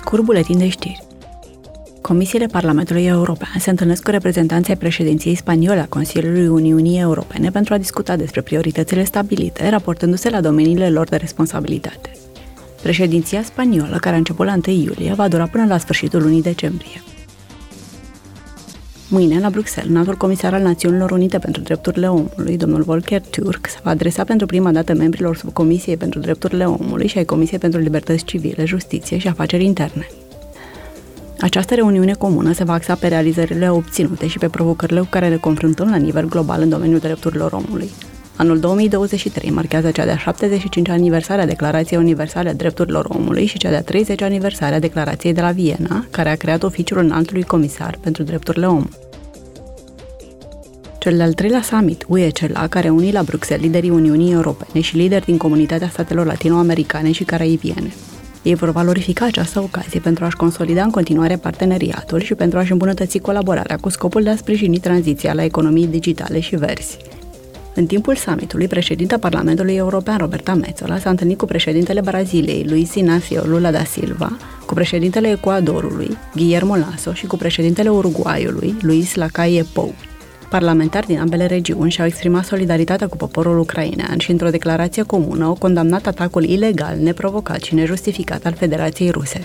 scurt buletin de știri. Comisiile Parlamentului European se întâlnesc cu reprezentanții președinției spaniole a Consiliului Uniunii Europene pentru a discuta despre prioritățile stabilite, raportându-se la domeniile lor de responsabilitate. Președinția spaniolă, care a început la 1 iulie, va dura până la sfârșitul lunii decembrie. Mâine, la Bruxelles, înaltul comisar al Națiunilor Unite pentru Drepturile Omului, domnul Volker Turk, se va adresa pentru prima dată membrilor subcomisiei pentru drepturile omului și ai Comisiei pentru Libertăți Civile, Justiție și Afaceri Interne. Această reuniune comună se va axa pe realizările obținute și pe provocările cu care ne confruntăm la nivel global în domeniul drepturilor omului. Anul 2023 marchează cea de-a 75 aniversare a Declarației Universale a Drepturilor Omului și cea de-a 30 aniversare a Declarației de la Viena, care a creat oficiul înaltului comisar pentru drepturile omului. Cel de-al treilea summit UE-CELA, care unii la Bruxelles liderii Uniunii Europene și lideri din comunitatea statelor latinoamericane și caraibiene. Ei vor valorifica această ocazie pentru a-și consolida în continuare parteneriatul și pentru a-și îmbunătăți colaborarea cu scopul de a sprijini tranziția la economii digitale și verzi. În timpul summitului, președinta Parlamentului European, Roberta Metzola, s-a întâlnit cu președintele Braziliei, Luiz Inácio Lula da Silva, cu președintele Ecuadorului, Guillermo Lasso, și cu președintele Uruguayului, Luis Lacalle Pou. Parlamentari din ambele regiuni și-au exprimat solidaritatea cu poporul ucrainean și, într-o declarație comună, au condamnat atacul ilegal, neprovocat și nejustificat al Federației Ruse.